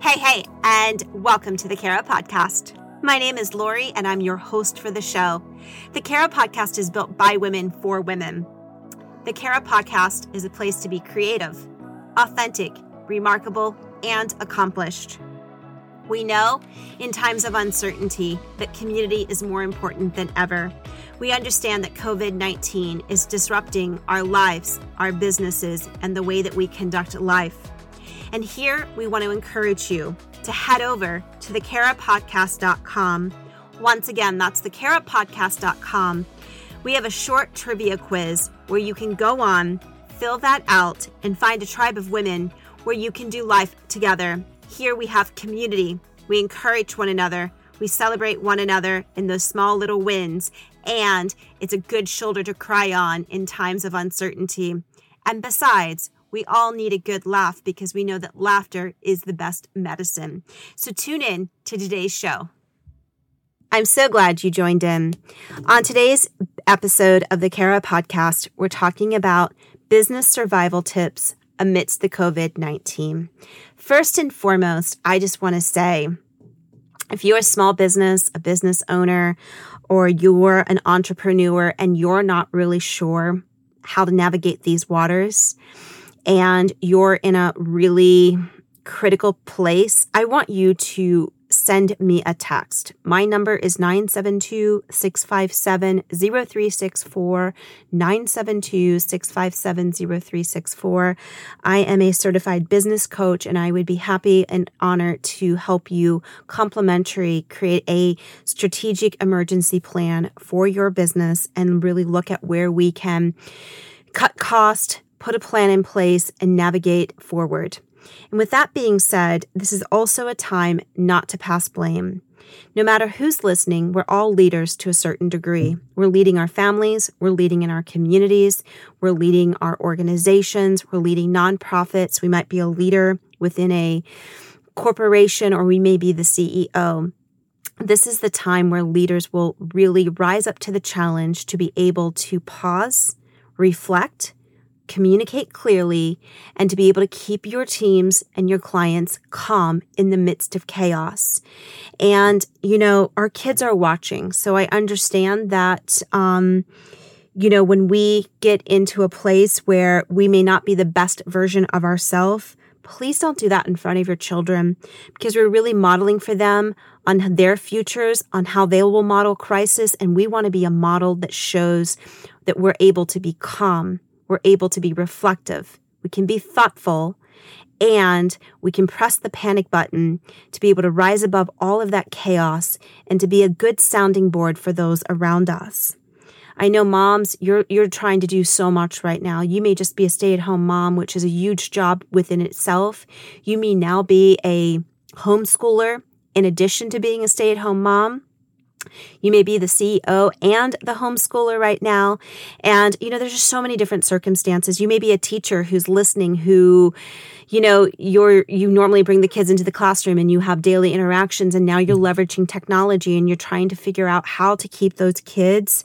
Hey, hey, and welcome to the Cara Podcast. My name is Lori, and I'm your host for the show. The Cara Podcast is built by women for women. The Cara Podcast is a place to be creative, authentic, remarkable, and accomplished. We know in times of uncertainty that community is more important than ever. We understand that COVID 19 is disrupting our lives, our businesses, and the way that we conduct life. And here we want to encourage you to head over to thecarapodcast.com. Once again, that's thecarapodcast.com. We have a short trivia quiz where you can go on, fill that out, and find a tribe of women where you can do life together here we have community. We encourage one another. We celebrate one another in those small little wins. And it's a good shoulder to cry on in times of uncertainty. And besides, we all need a good laugh because we know that laughter is the best medicine. So tune in to today's show. I'm so glad you joined in. On today's episode of the Cara podcast, we're talking about business survival tips amidst the COVID 19. First and foremost, I just want to say if you're a small business, a business owner, or you're an entrepreneur and you're not really sure how to navigate these waters, and you're in a really critical place, I want you to send me a text. My number is 972 657 0364. 972 657 0364. I am a certified business coach and I would be happy and honored to help you complimentary create a strategic emergency plan for your business and really look at where we can cut cost, put a plan in place, and navigate forward. And with that being said, this is also a time not to pass blame. No matter who's listening, we're all leaders to a certain degree. We're leading our families, we're leading in our communities, we're leading our organizations, we're leading nonprofits. We might be a leader within a corporation or we may be the CEO. This is the time where leaders will really rise up to the challenge to be able to pause, reflect, communicate clearly, and to be able to keep your teams and your clients calm in the midst of chaos. And, you know, our kids are watching. So I understand that, um, you know, when we get into a place where we may not be the best version of ourselves, please don't do that in front of your children because we're really modeling for them on their futures, on how they will model crisis. And we want to be a model that shows that we're able to be calm we're able to be reflective. We can be thoughtful and we can press the panic button to be able to rise above all of that chaos and to be a good sounding board for those around us. I know moms, you're you're trying to do so much right now. You may just be a stay-at-home mom, which is a huge job within itself. You may now be a homeschooler in addition to being a stay-at-home mom. You may be the CEO and the homeschooler right now. And, you know, there's just so many different circumstances. You may be a teacher who's listening who, you know, you're, you normally bring the kids into the classroom and you have daily interactions and now you're mm-hmm. leveraging technology and you're trying to figure out how to keep those kids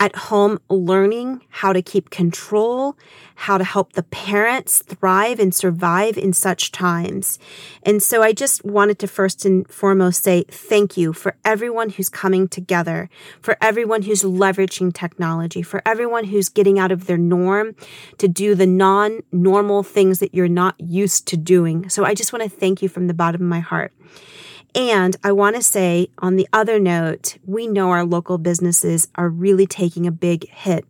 at home learning how to keep control, how to help the parents thrive and survive in such times. And so I just wanted to first and foremost say thank you for everyone who's coming together, for everyone who's leveraging technology, for everyone who's getting out of their norm to do the non normal things that you're not used to doing. So I just want to thank you from the bottom of my heart. And I want to say on the other note, we know our local businesses are really taking a big hit.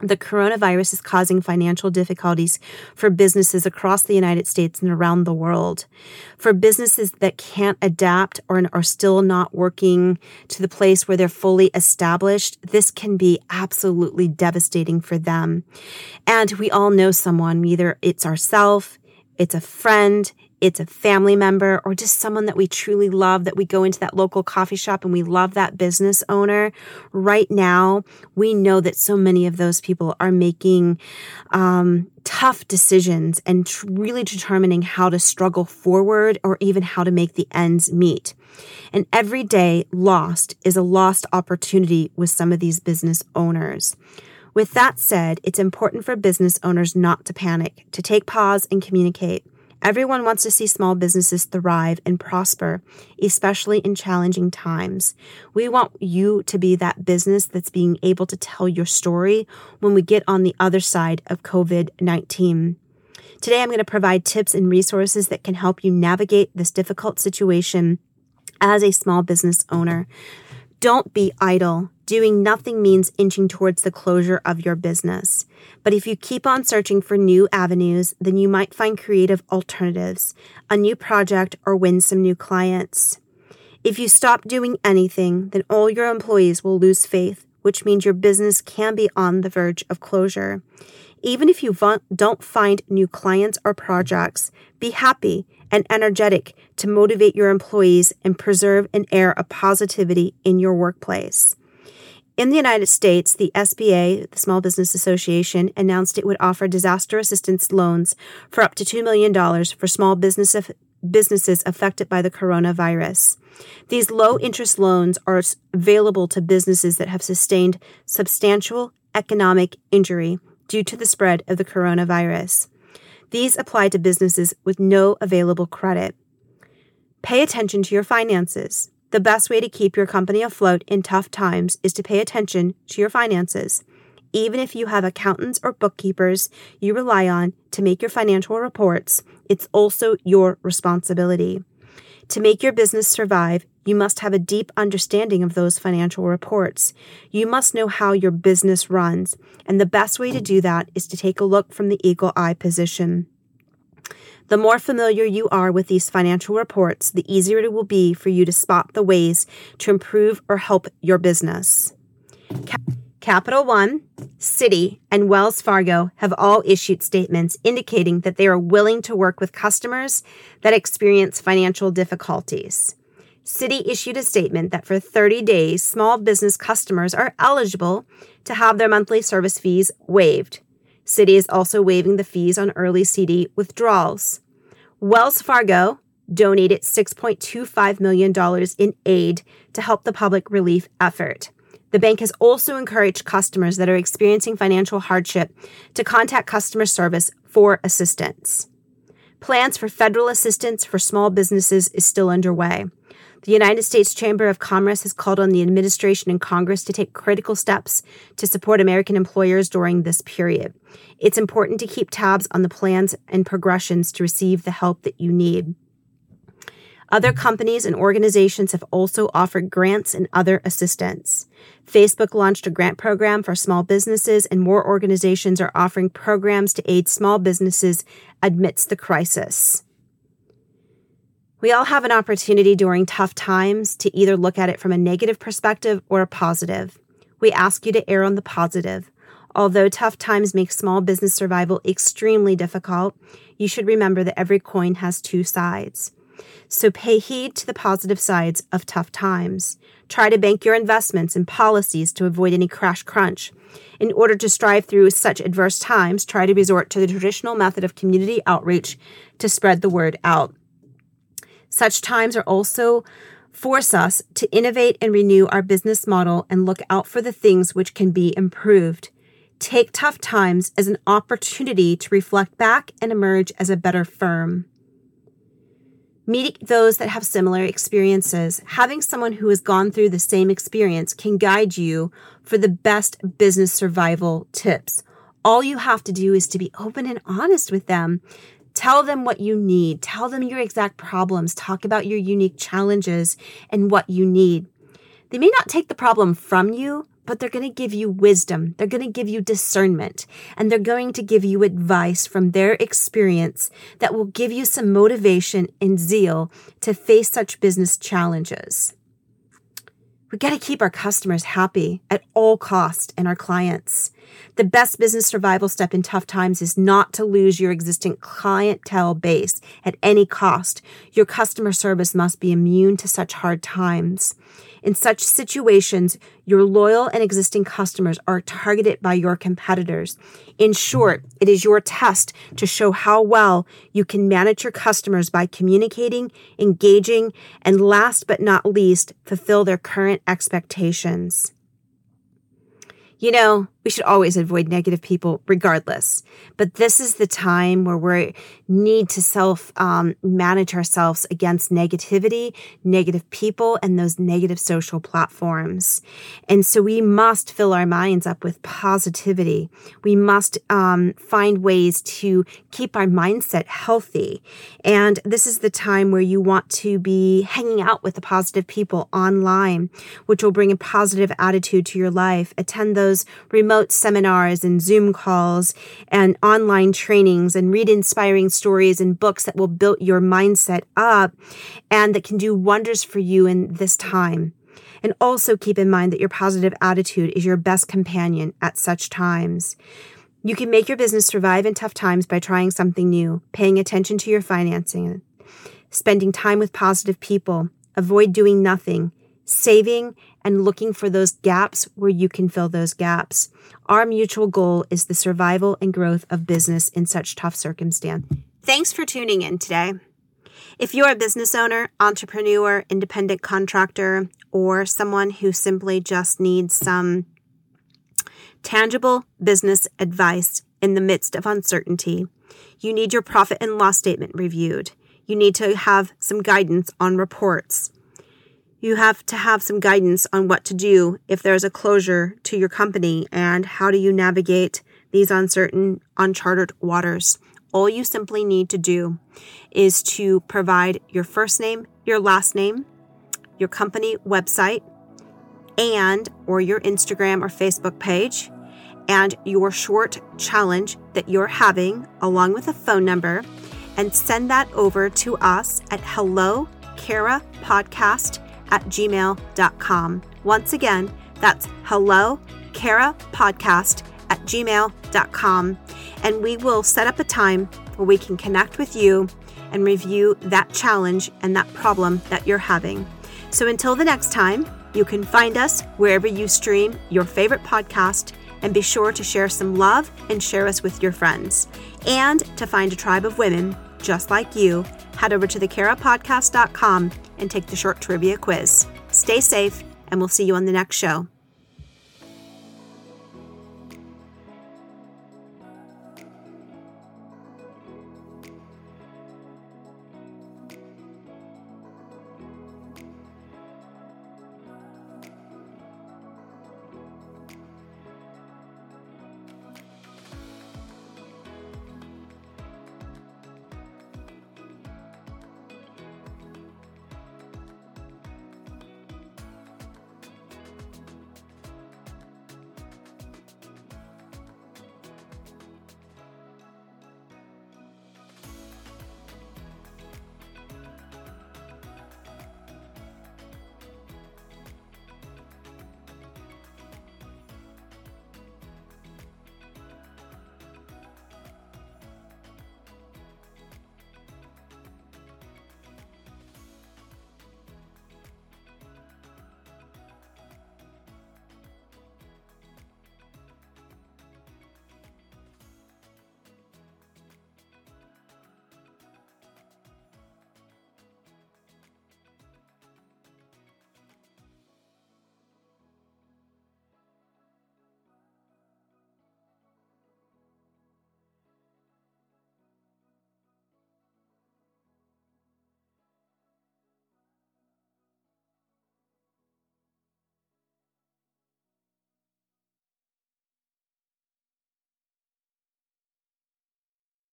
The coronavirus is causing financial difficulties for businesses across the United States and around the world. For businesses that can't adapt or are still not working to the place where they're fully established, this can be absolutely devastating for them. And we all know someone, either it's ourselves, it's a friend, it's a family member or just someone that we truly love that we go into that local coffee shop and we love that business owner. Right now we know that so many of those people are making um, tough decisions and tr- really determining how to struggle forward or even how to make the ends meet. And every day lost is a lost opportunity with some of these business owners. With that said, it's important for business owners not to panic, to take pause and communicate Everyone wants to see small businesses thrive and prosper, especially in challenging times. We want you to be that business that's being able to tell your story when we get on the other side of COVID 19. Today, I'm going to provide tips and resources that can help you navigate this difficult situation as a small business owner. Don't be idle. Doing nothing means inching towards the closure of your business. But if you keep on searching for new avenues, then you might find creative alternatives, a new project, or win some new clients. If you stop doing anything, then all your employees will lose faith, which means your business can be on the verge of closure. Even if you don't find new clients or projects, be happy and energetic to motivate your employees and preserve an air of positivity in your workplace. In the United States, the SBA, the Small Business Association, announced it would offer disaster assistance loans for up to $2 million for small business businesses affected by the coronavirus. These low interest loans are available to businesses that have sustained substantial economic injury due to the spread of the coronavirus. These apply to businesses with no available credit. Pay attention to your finances. The best way to keep your company afloat in tough times is to pay attention to your finances. Even if you have accountants or bookkeepers you rely on to make your financial reports, it's also your responsibility. To make your business survive, you must have a deep understanding of those financial reports. You must know how your business runs, and the best way to do that is to take a look from the eagle eye position. The more familiar you are with these financial reports, the easier it will be for you to spot the ways to improve or help your business. Capital One, Citi, and Wells Fargo have all issued statements indicating that they are willing to work with customers that experience financial difficulties. Citi issued a statement that for 30 days, small business customers are eligible to have their monthly service fees waived. Citi is also waiving the fees on early CD withdrawals. Wells Fargo donated $6.25 million in aid to help the public relief effort. The bank has also encouraged customers that are experiencing financial hardship to contact customer service for assistance. Plans for federal assistance for small businesses is still underway. The United States Chamber of Commerce has called on the administration and Congress to take critical steps to support American employers during this period. It's important to keep tabs on the plans and progressions to receive the help that you need. Other companies and organizations have also offered grants and other assistance. Facebook launched a grant program for small businesses, and more organizations are offering programs to aid small businesses amidst the crisis. We all have an opportunity during tough times to either look at it from a negative perspective or a positive. We ask you to err on the positive. Although tough times make small business survival extremely difficult, you should remember that every coin has two sides. So pay heed to the positive sides of tough times. Try to bank your investments and policies to avoid any crash crunch. In order to strive through such adverse times, try to resort to the traditional method of community outreach to spread the word out. Such times are also force us to innovate and renew our business model and look out for the things which can be improved. Take tough times as an opportunity to reflect back and emerge as a better firm. Meeting those that have similar experiences, having someone who has gone through the same experience can guide you for the best business survival tips. All you have to do is to be open and honest with them Tell them what you need. Tell them your exact problems. Talk about your unique challenges and what you need. They may not take the problem from you, but they're going to give you wisdom. They're going to give you discernment and they're going to give you advice from their experience that will give you some motivation and zeal to face such business challenges. We got to keep our customers happy at all cost and our clients. The best business survival step in tough times is not to lose your existing clientele base at any cost. Your customer service must be immune to such hard times. In such situations, your loyal and existing customers are targeted by your competitors. In short, it is your test to show how well you can manage your customers by communicating, engaging, and last but not least, fulfill their current expectations. You know, we should always avoid negative people regardless. But this is the time where we need to self um, manage ourselves against negativity, negative people, and those negative social platforms. And so we must fill our minds up with positivity. We must um, find ways to keep our mindset healthy. And this is the time where you want to be hanging out with the positive people online, which will bring a positive attitude to your life. Attend those remote seminars and Zoom calls and online trainings and read inspiring stories and books that will build your mindset up and that can do wonders for you in this time. And also keep in mind that your positive attitude is your best companion at such times. You can make your business survive in tough times by trying something new, paying attention to your financing, spending time with positive people, avoid doing nothing, saving and looking for those gaps where you can fill those gaps. Our mutual goal is the survival and growth of business in such tough circumstance. Thanks for tuning in today. If you're a business owner, entrepreneur, independent contractor, or someone who simply just needs some tangible business advice in the midst of uncertainty, you need your profit and loss statement reviewed. You need to have some guidance on reports you have to have some guidance on what to do if there's a closure to your company and how do you navigate these uncertain, uncharted waters. All you simply need to do is to provide your first name, your last name, your company website, and or your Instagram or Facebook page and your short challenge that you're having along with a phone number and send that over to us at hello Cara podcast at gmail.com. Once again, that's hello, Cara podcast at gmail.com. And we will set up a time where we can connect with you and review that challenge and that problem that you're having. So until the next time, you can find us wherever you stream your favorite podcast and be sure to share some love and share us with your friends. And to find a tribe of women just like you, head over to thecarapodcast.com and take the short trivia quiz. Stay safe, and we'll see you on the next show.